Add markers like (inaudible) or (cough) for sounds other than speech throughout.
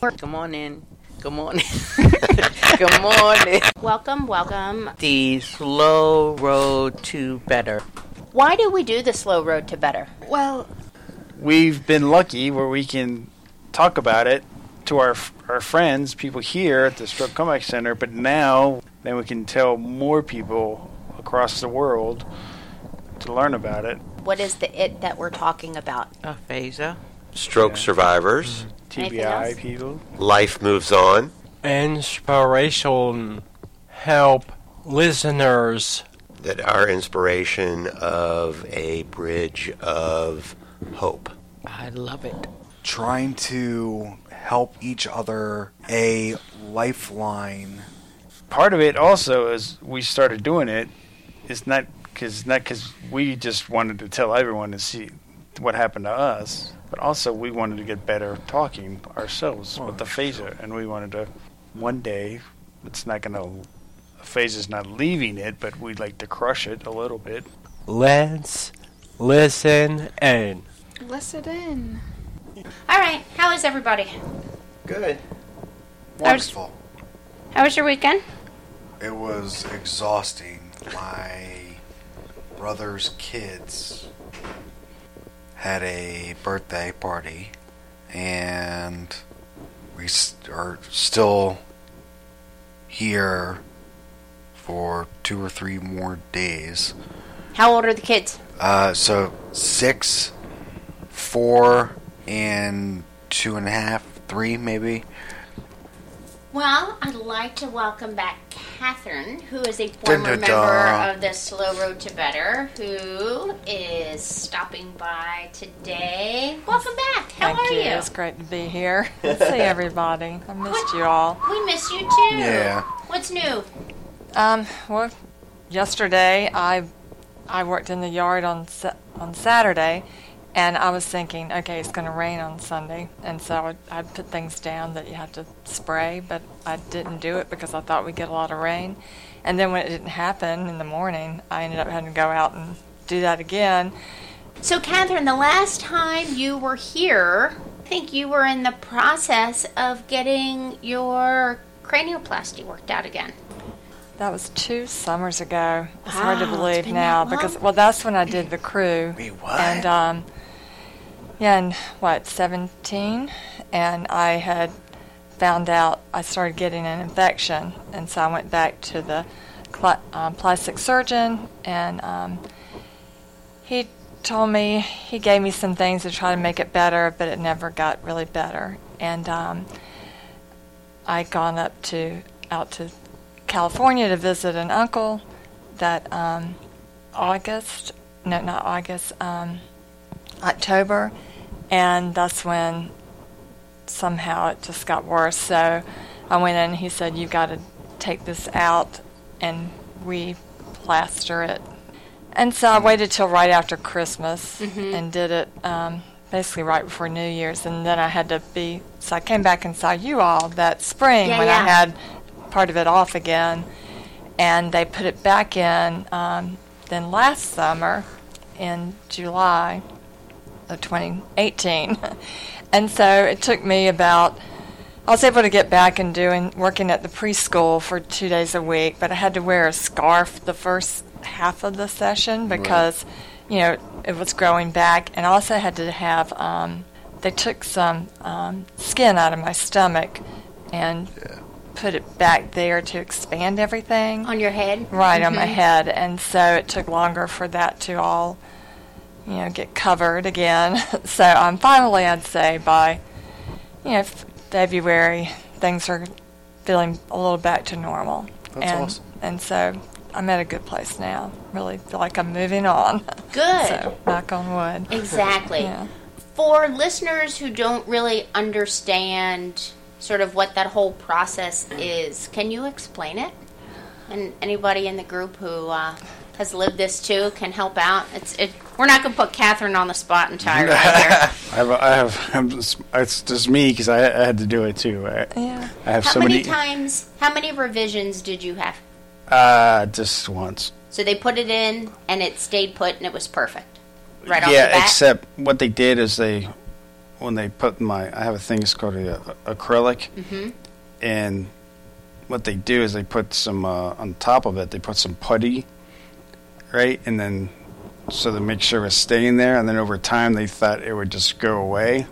Come on in. Good morning. (laughs) Good morning. Welcome, welcome. The slow road to better. Why do we do the slow road to better? Well, we've been lucky where we can talk about it to our our friends, people here at the Stroke Comeback Center, but now then we can tell more people across the world to learn about it. What is the it that we're talking about? Aphasia. Stroke Yeah. survivors. Anything TBI people. Life moves on. inspiration help listeners That our inspiration of a bridge of hope. I love it. trying to help each other a lifeline. Part of it also is we started doing it. it is not because not because we just wanted to tell everyone to see what happened to us, but also we wanted to get better talking ourselves with aphasia, and we wanted to one day. It's not going to aphasia's not leaving it, but we'd like to crush it a little bit. let's listen in Listen in. All right, how is everybody? Good. Wonderful. How was your weekend? It was exhausting. My brother's kids had a birthday party, and we are still here for two or three more days. How old are the kids? Uh, so six, four, and two and a half, three maybe. Well, I'd like to welcome back Kathryn, who is a former Dun, dun, dun. member of the Slow Road to Better, who is stopping by today. Welcome back. How Thank are you. you? It's great to be here. (laughs) See everybody. I missed you all. We miss you too. Yeah. What's new? Um, well, yesterday I I worked in the yard on Sa- on Saturday, and I was thinking, okay, it's going to rain on Sunday, and so I I put things down that you have to spray, but I didn't do it because I thought we'd get a lot of rain, and then when it didn't happen in the morning, I ended up having to go out and do that again. So, Kathryn, the last time you were here, I think you were in the process of getting your cranioplasty worked out again. That was two summers ago. It's hard to believe now because well, that's when I did the crew. Wait, what? And um, yeah, and what seventeen, and I had found out I started getting an infection, and so I went back to the cl- um, plastic surgeon, and um, he told me he gave me some things to try to make it better, but it never got really better, and um, I gone up to out to California to visit an uncle that um, August, no, not August, um, October, and that's when somehow it just got worse. So I went in and he said, You've got to take this out and re-plaster it. And so I waited till right after Christmas and did it um, basically right before New Year's. And then I had to be, so I came back and saw you all that spring Yeah, when yeah. I had part of it off again. And they put it back in um, then last summer in July of 2018. (laughs) and so it took me about I was able to get back and doing working at the preschool for two days a week, but I had to wear a scarf the first half of the session because you know it was growing back, and I also had to have um, they took some um, skin out of my stomach and put it back there to expand everything On your head? right on my Mhm. head, and so it took longer for that to all, you know, get covered again. (laughs) so um, finally, I'd say by, you know, f- February, things are feeling a little back to normal. That's and, awesome. And so I'm at a good place now. Really feel like I'm moving on. (laughs) Good. so knock on wood. Exactly. Yeah. For listeners who don't really understand sort of what that whole process is, can you explain it? And anybody in the group who uh, has lived this too can help out. It's it. We're not going to put Kathryn on the spot entirely here. (laughs) I have, I have, I'm just, it's just me because I, I had to do it too. I, Yeah. I have How so many many. times? How many revisions did you have? Uh, just once. So they put it in and it stayed put and it was perfect. Right off yeah, the bat. except what they did is they when they put my, I have a thing it's called a, a- acrylic, and what they do is they put some uh, on top of it. They put some putty, right, and then so to make sure it's staying there, and then over time they thought it would just go away.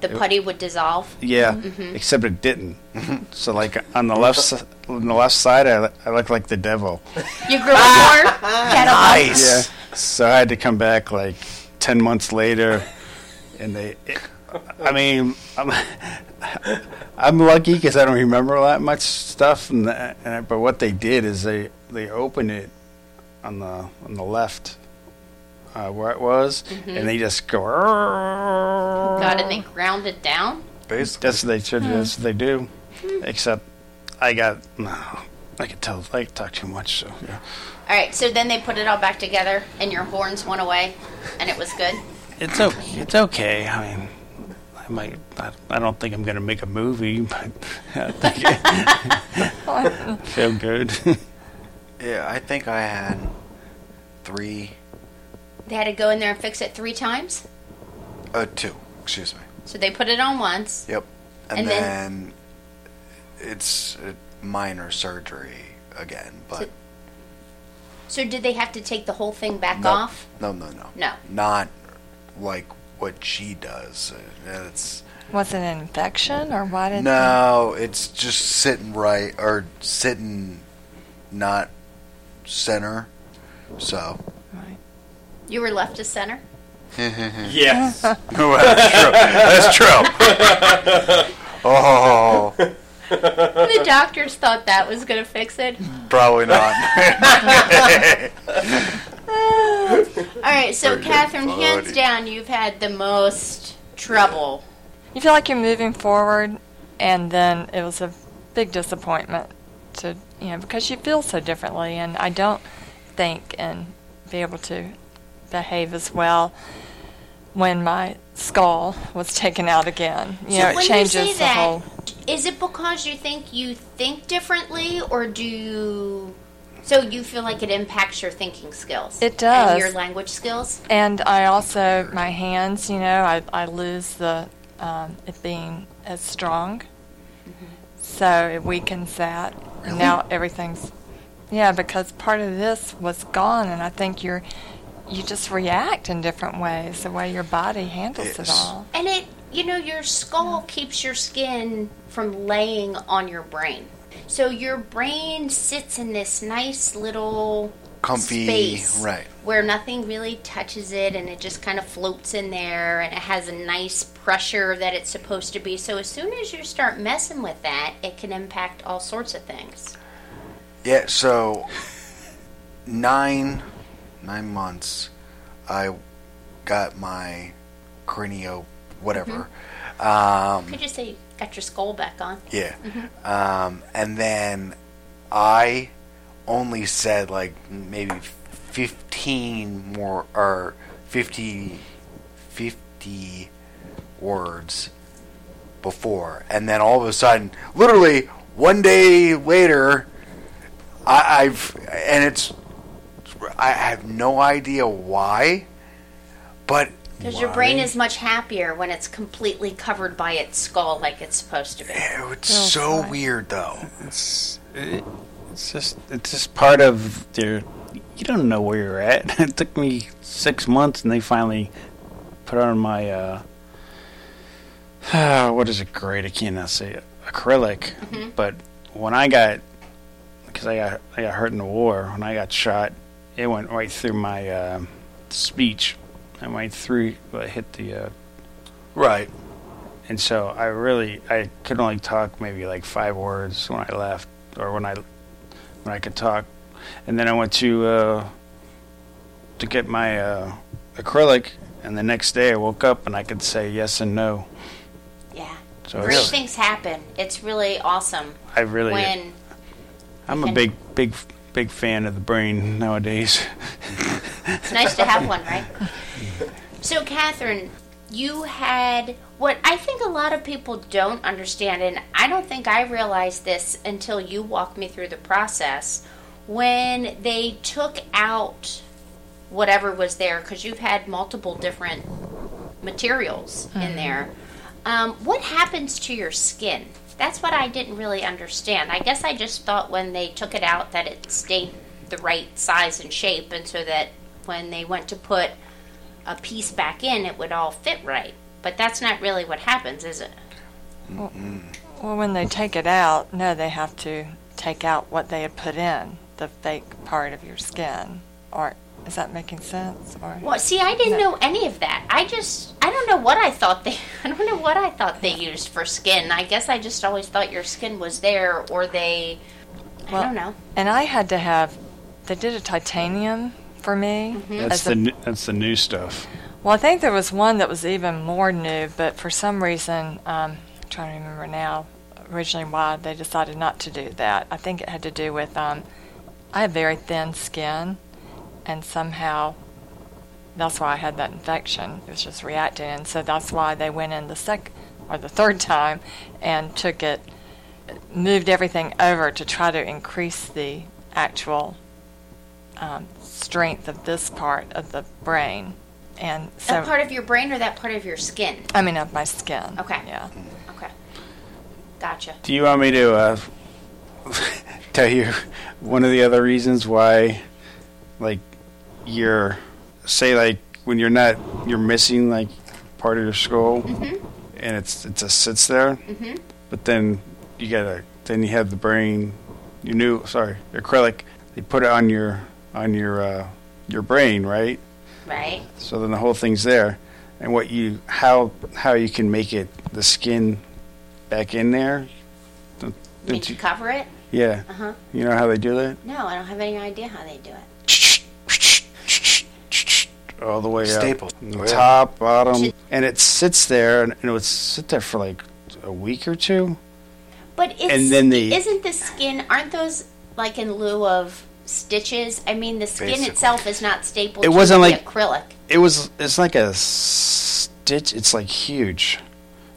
The putty would dissolve. Yeah, mm-hmm. except it didn't. Mm-hmm. so like on the left, si- on the left side, I, I look like the devil. You grew up more. (laughs) Get 'em. Yeah. So I had to come back like ten months later, and they. I mean, I'm, (laughs) I'm lucky because I don't remember that much stuff. And, the, and I- but what they did is they they opened it on the on the left uh, where it was, mm-hmm. and they just go. God, and they ground it down. Basically. That's what they should. Hmm. That's what they do. Hmm. Except I got no. I could tell. I talk too much. So yeah. All right, so then they put it all back together, and your horns went away, and it was good. It's okay. It's okay. I mean, I might. I, I don't think I'm going to make a movie, but (laughs) I think (laughs) (laughs) feel good. Yeah, I think I had three, They had to go in there and fix it three times. uh, two. Excuse me. So they put it on once. Yep. And, And then, then- it's a minor surgery again, but So did they have to take the whole thing back no, off? no, no, no, No. not like what she does. Uh, It's Was it an infection or why did? no, it's just sitting right or sitting not center. So Right. You were left to center. (laughs) Yes. (laughs) (laughs) that's true. That's true. oh, the doctors thought that was going to fix it. probably not. All right, so Very Kathryn, good. hands down, you've had the most trouble. You feel like you're moving forward, and then it was a big disappointment to you know because you feel so differently, and I don't think and be able to behave as well when my skull was taken out again. You know, it changes the that, whole. is it because you think you think differently, or do you? So you feel like it impacts your thinking skills? It does. And your language skills? And I also my hands, you know, I I lose the um, it being as strong, so it weakens that. And now everything's yeah, because part of this was gone, and I think you're you just react in different ways the way your body handles it all. And it, you know, your skull keeps your skin from laying on your brain. So your brain sits in this nice little Comfy, space right. where nothing really touches it and it just kind of floats in there and it has a nice pressure that it's supposed to be. So as soon as you start messing with that, it can impact all sorts of things. Yeah, so nine nine months I got my cranio whatever. Um Could you say you got your skull back on? yeah. Um and then I only said like maybe 15 more or 50 50 words before and then all of a sudden literally one day later I, I've and it's I have no idea why, but Because your brain is much happier when it's completely covered by its skull like it's supposed to be. It's Feels oh, so fine. weird though. It's it, it's just it's just part of their. You don't know where you're at. (laughs) It took me six months, and they finally put on my uh, (sighs) what is it? Great, I cannot say it. Acrylic. But when I got because I got I got hurt in the war when I got shot, it went right through my uh, speech. I went through, I hit the uh, Right. and so I really I could only talk maybe like five words when I left or when I when I could talk, and then I went to uh, to get my uh, acrylic, and the next day I woke up and I could say yes and no. Yeah. So Great things happen. It's really awesome I really when I'm a big big big fan of the brain nowadays. it's nice to have (laughs) one, right? So, Kathryn, you had what I think a lot of people don't understand, and I don't think I realized this until you walked me through the process. When they took out whatever was there, because you've had multiple different materials in there. Um, what happens to your skin? That's what I didn't really understand. I guess I just thought when they took it out that it stayed the right size and shape, and so that when they went to put a piece back in, it would all fit right. But that's not really what happens, is it? Well, when they take it out, no, they have to take out what they had put in, the fake part of your skin. Or is that making sense? Or Well, see, I didn't know any of that. I just, I don't know what I thought they, (laughs) I don't know what I thought they used for skin. I guess I just always thought your skin was there, or they, I don't know. and I had to have. They did a titanium for me. Mm-hmm. That's as the a, that's the new stuff. Well, I think there was one that was even more new, but for some reason, um, I'm trying to remember now, originally why they decided not to do that. I think it had to do with um, I have very thin skin, and somehow that's why I had that infection. It was just reacting, and so that's why they went in the second or the third time and took it, moved everything over to try to increase the actual um, strength of this part of the brain. And so, that part of your brain or that part of your skin? I mean, of my skin. Okay. Yeah. Okay. Gotcha. Do you want me to uh, (laughs) tell you one of the other reasons why, like, you're say like when you're not you're missing like part of your skull, and it's it just sits there, but then you gotta then you have the brain, you knew sorry your acrylic. They put it on your on your uh, your brain, right? Right. So then the whole thing's there, and what you how how you can make it the skin back in there. Don't- don't to you- cover it? yeah. Uh huh. You know how they do that? No, I don't have any idea how they do it. All the way Staple. up. Oh, yeah. Top, bottom. And it sits there, and, and it would sit there for like a week or two. But it's, And then they- isn't the skin? Aren't those like in lieu of stitches? I mean, the skin Basically. itself is not stapled. It wasn't like- acrylic. It was, it's like a stitch. It's like huge.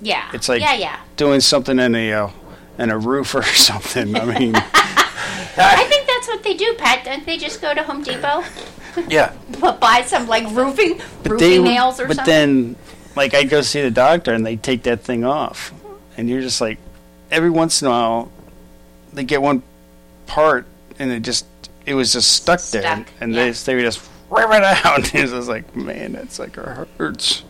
Yeah. It's like yeah, yeah. doing something in a, uh, in a roof or (laughs) something. I mean, I think that's what they do, Pat. Don't they just go to Home Depot, (laughs) (laughs) Yeah. but buy some like roofing roofing they, nails or but something? But then, like, I go see the doctor and they take that thing off, and you're just like, every once in a while, they get one part, and it just, it was just stuck, there, Stuck, and yeah. they they would just rip it out. (laughs) and it was like, man, that's like it hurts.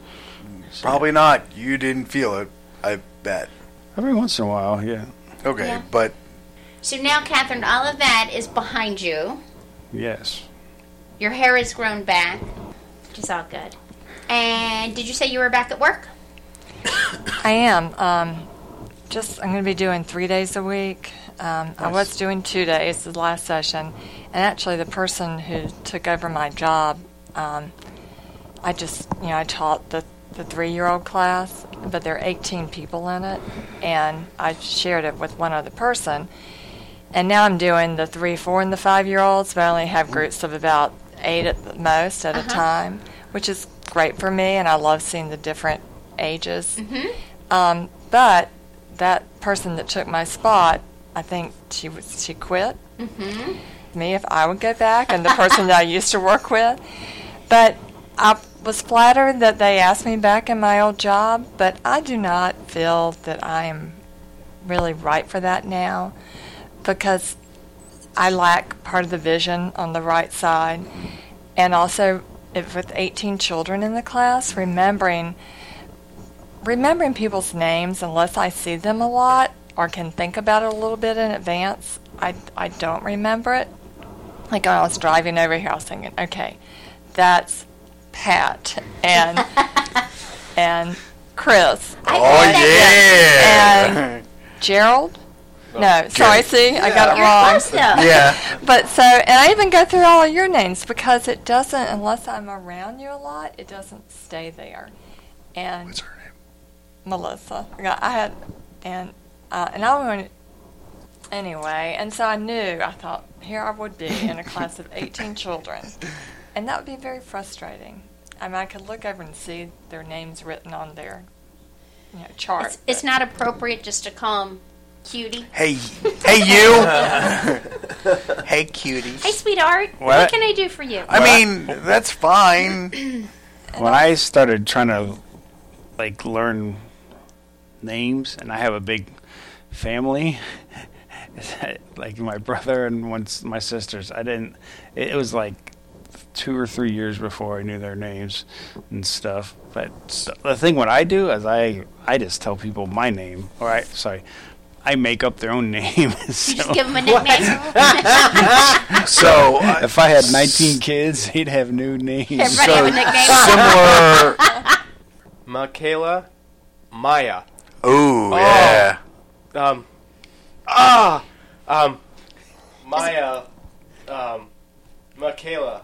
Probably not. You didn't feel it. I bet. Every once in a while, yeah, Okay, Yeah. but so now, Kathryn, all of that is behind you. yes, Your hair is grown back, which is all good. And did you say you were back at work? (coughs) I am. Um, just I'm going to be doing three days a week. Um, I was doing two days the last session, and actually the person who took over my job, um, I just you know I taught the the three year old class, but there are 18 people in it, and I shared it with one other person. And now I'm doing the three, four, and the five year olds, but I only have groups of about eight at the most at a time, which is great for me, and I love seeing the different ages. Um, but that person that took my spot, I think she was she quit. Me, if I would go back, and the person that I used to work with. But I was flattered that they asked me back in my old job, but I do not feel that I am really right for that now because I lack part of the vision on the right side. And also, if with 18 children in the class, remembering remembering people's names unless I see them a lot or can think about it a little bit in advance, I, I don't remember it. Like when I was driving over here, I was thinking, okay, that's Pat and (laughs) and Chris oh yeah. and (laughs) Gerald. No, sorry, see, I got it wrong. yeah. But so, and I even go through all of your names because it doesn't, unless I'm around you a lot, it doesn't stay there. And What's her name? Melissa, I had, and uh, and I went anyway, and so I knew. I thought here I would be in a class of 18 (laughs) children, and that would be very frustrating. I mean, I could look over and see their names written on their, you know, chart. It's, it's not appropriate just to call him cutie. Hey, hey you. (laughs) hey cutie. Hey, sweetheart. What, What? can I do for you? I mean, that's fine. (clears throat) when I started trying to like learn names, and I have a big family. (laughs) like my brother and once my sisters. I didn't. It, it was like two or three years before I knew their names and stuff. But s the thing what I do is I I just tell people my name. Or I sorry, I make up their own (laughs) name. You So just give them a nickname. (laughs) So, uh, if I had 19 kids, he'd have new names. Everybody have a nickname. similar. Michaela, Maya. Ooh, yeah. Um, ah, um, Maya, um, Michaela,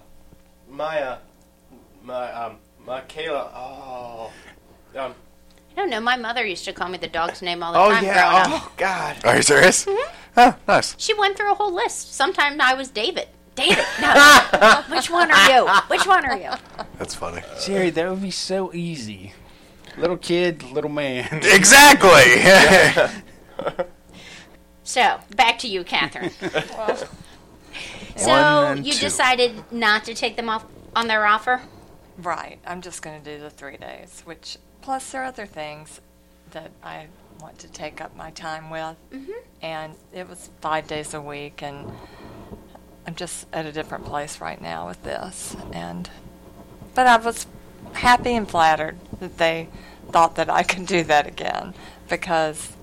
Maya, my, um, Michaela. Oh, um, I don't know. My mother used to call me the dog's name all the oh time growing yeah. up. Oh God. Are you serious? Mm-hmm. Oh, nice. She went through a whole list. Sometimes I was David. David. No. (laughs) Which one are you? Which one are you? That's funny. Jerry, that would be so easy. Little kid, little man. Exactly. (laughs) (laughs) So back to you, Kathryn. (laughs) One so you two. decided not to take them off on their offer. Right. I'm just going to do the three days, which plus there are other things that I want to take up my time with. Mm-hmm. And it was five days a week, and I'm just at a different place right now with this. And but I was happy and flattered that they thought that I could do that again because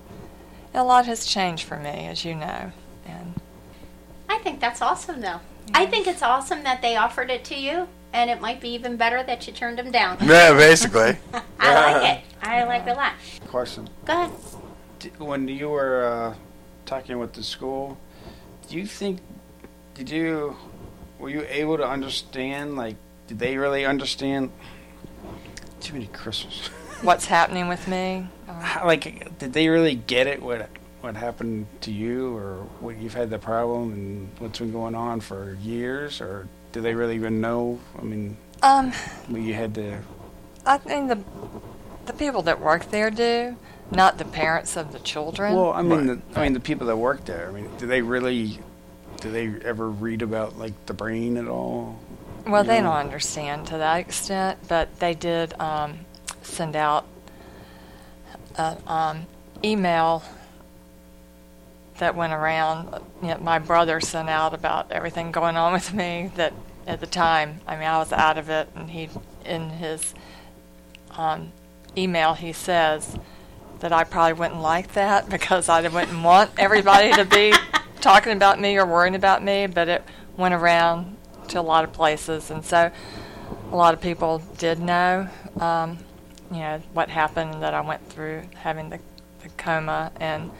a lot has changed for me, as you know. And I think that's awesome, though. I think it's awesome that they offered it to you, and it might be even better that you turned them down. (laughs) yeah, basically. (laughs) I like it. I like it a lot. Carson, Go ahead. when you were uh, talking with the school, do you think, did you, were you able to understand, like, did they really understand? Too many Christmas. (laughs) what's happening with me? How, like, did they really get it? What what happened to you, or what you've had the problem, and what's been going on for years, or do they really even know? I mean, Um, what you had to. I think the the people that work there do, not the parents of the children. Well, I mean, the, I mean, the people that work there. I mean, do they really? Do they ever read about like the brain at all? Well, they Yeah. don't understand to that extent, but they did um, send out an um, email that went around. You know, my brother sent out about everything going on with me. That at the time, I mean, I was out of it, and he, in his um, email, he says that I probably wouldn't like that (laughs) because I wouldn't want everybody to be (laughs) talking about me or worrying about me, but it went around to a lot of places, and so a lot of people did know, um, you know, what happened that I went through having the, the coma and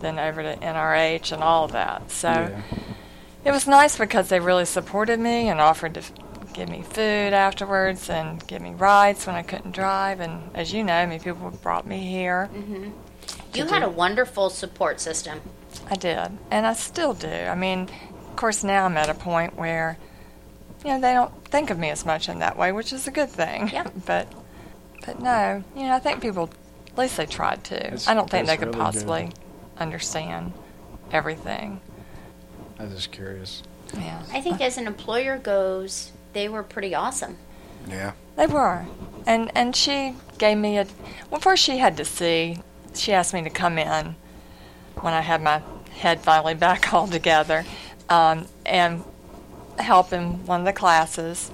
then over to NRH and all of that. So Yeah. it was nice because they really supported me and offered to f- give me food afterwards and give me rides when I couldn't drive. And as you know, I mean, people brought me here. Mm-hmm. You had a wonderful support system. I did, and I still do. I mean, of course, now I'm at a point where, you know, they don't think of me as much in that way, which is a good thing. Yep. (laughs) but, but no, you know, I think people, at least they tried to. That's- I don't think they could really good. possibly understand everything. I was just curious. Yeah, I think as an employer goes, they were pretty awesome. Yeah. they were, and and she gave me a. Well, first she had to see. She asked me to come in when I had my head finally (laughs) back all together, um, and help in one of the classes.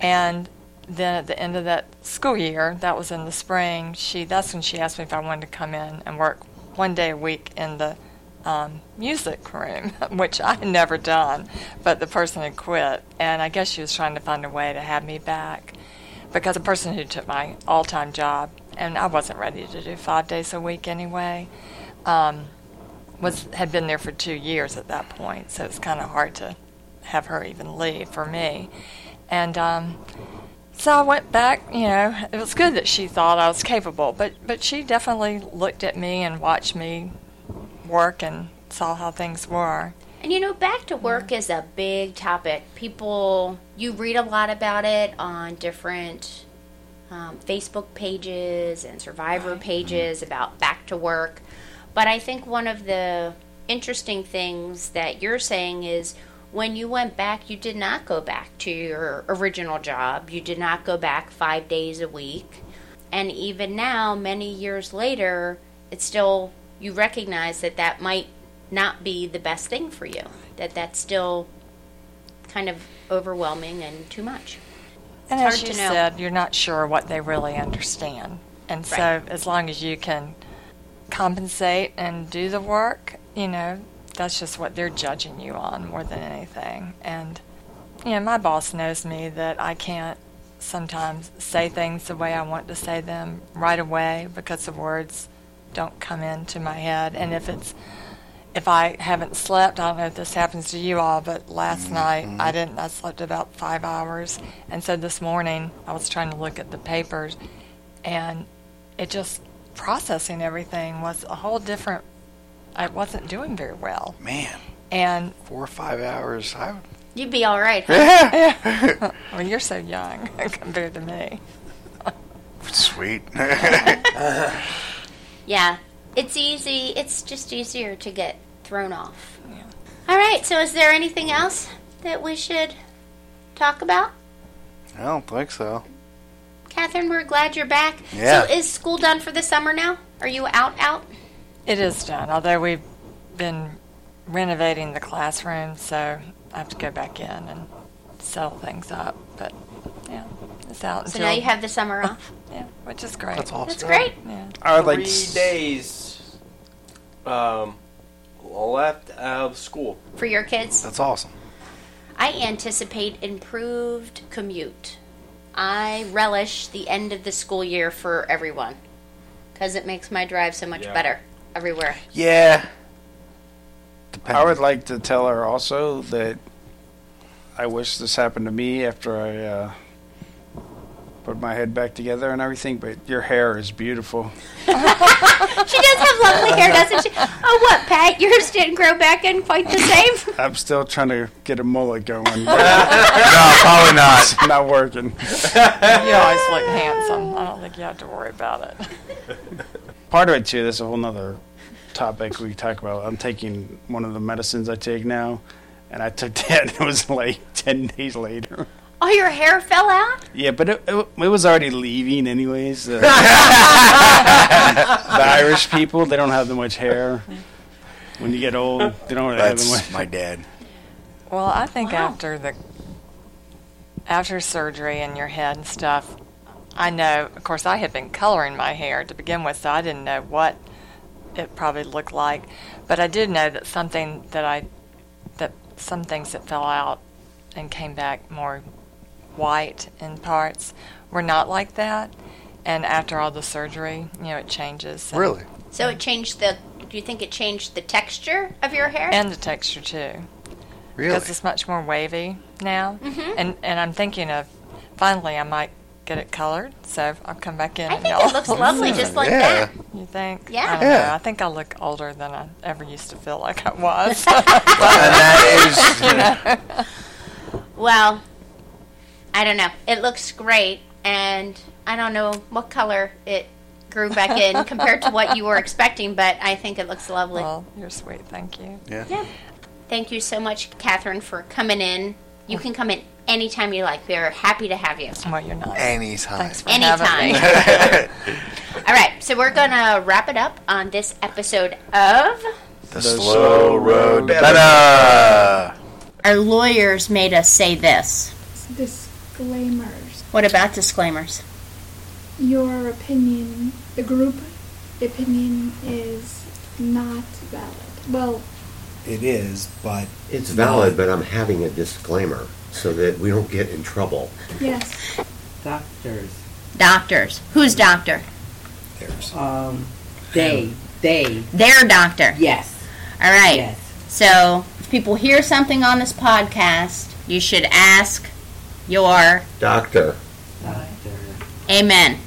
And then at the end of that school year, that was in the spring, she that's when she asked me if I wanted to come in and work one day a week in the um, music room, (laughs) which I had never done, but the person had quit, and I guess she was trying to find a way to have me back because the person who took my all-time job, and I wasn't ready to do five days a week anyway. Um, was had been there for two years at that point, so it's kind of hard to have her even leave for me. And um, so I went back. You know, it was good that she thought I was capable, but but she definitely looked at me and watched me work and saw how things were. And you know, back to work is a big topic. People, you read a lot about it on different um, Facebook pages and survivor pages about back to work. But I think one of the interesting things that you're saying is when you went back, you did not go back to your original job. You did not go back five days a week. And even now, many years later, it's still you recognize that that might not be the best thing for you. That that's still kind of overwhelming and too much. And It's as you said, you're not sure what they really understand. And so, Right. as long as you can compensate and do the work, you know, that's just what they're judging you on more than anything. And, you know, my boss knows me that I can't sometimes say things the way I want to say them right away because the words don't come into my head. And if it's if I haven't slept, I don't know if this happens to you all, but last mm-hmm. night I didn't. I slept about five hours, and so this morning I was trying to look at the papers, and it just processing everything was a whole different. I wasn't doing very well, Man, and four or five hours. I would, You'd be all right. Huh? (laughs) well, you're so young (laughs) compared to me. sweet. (laughs) Yeah, it's easy. It's just easier to get thrown off. Yeah. All right. So, is there anything else that we should talk about? I don't think so. Kathryn, we're glad you're back. Yeah. So, is school done for the summer now? Are you out? Out? It is done, although we've been renovating the classroom, so I have to go back in and settle things up. But yeah, it's out So until now you have the summer (laughs) off. yeah, which is great. That's awesome. That's great. Yeah. I would like Three days um, left of school. for your kids. That's awesome. I anticipate improved commute. I relish the end of the school year for everyone because it makes my drive so much Yeah. better everywhere. Yeah. I would like to tell her also that I wish this happened to me after I uh, put my head back together and everything. But your hair is beautiful. (laughs) (laughs) She does have lovely hair, doesn't she? Oh, what, Pat? Yours didn't grow back in quite the same. (laughs) I'm still trying to get a mullet going. no, probably not. it's not working. You always look handsome. I don't think you have to worry about it. Part of it too. That's a whole nother topic we talk about. I'm taking one of the medicines I take now, and I took (laughs) that. and It was like ten days later. Oh, your hair fell out? Yeah, but it, it, it was already leaving anyways. Uh, (laughs) the Irish people, they don't have that much hair. When you get old, they don't really have that That's much. my dad. Well, I think Wow. after the after surgery and your head and stuff, I know. Of course, I had been coloring my hair to begin with, so I didn't know what it probably looked like. But I did know that something that I that some things that fell out and came back more white in parts were not like that. And after all the surgery, you know, it changes. and- Really? So it changed the. Do you think it changed the texture of your hair? And the texture too. Really? because it's much more wavy now. Mm-hmm. And and I'm thinking of finally I might get it colored, so I'll come back in. I and think y'all- it looks lovely, just like Yeah. that. You think? Yeah. I don't Yeah. know. I think I look older than I ever used to feel like I was. (laughs) and that (laughs) is. Well, I don't know. It looks great, and I don't know what color it grew back in (laughs) compared to what you were expecting, but I think it looks lovely. well, you're sweet. Thank you. Yeah. Yeah. Thank you so much, Kathryn, for coming in. You can come in anytime you like. We're happy to have you. Well, you're not. Anytime. Thanks for Anytime. me. (laughs) All right, so we're going to wrap it up on this episode of The slow road to better. Our Lawyers Made Us Say This. disclaimers. What about disclaimers? Your opinion, the group opinion, is not valid. Well, It is, but It's valid, but I'm having a disclaimer so that we don't get in trouble. yes, Doctors. Doctors. Who's doctor? there's Um, they. They. Their doctor. Yes. All right. Yes. So, if people hear something on this podcast, you should ask your Doctor. Doctor. amen.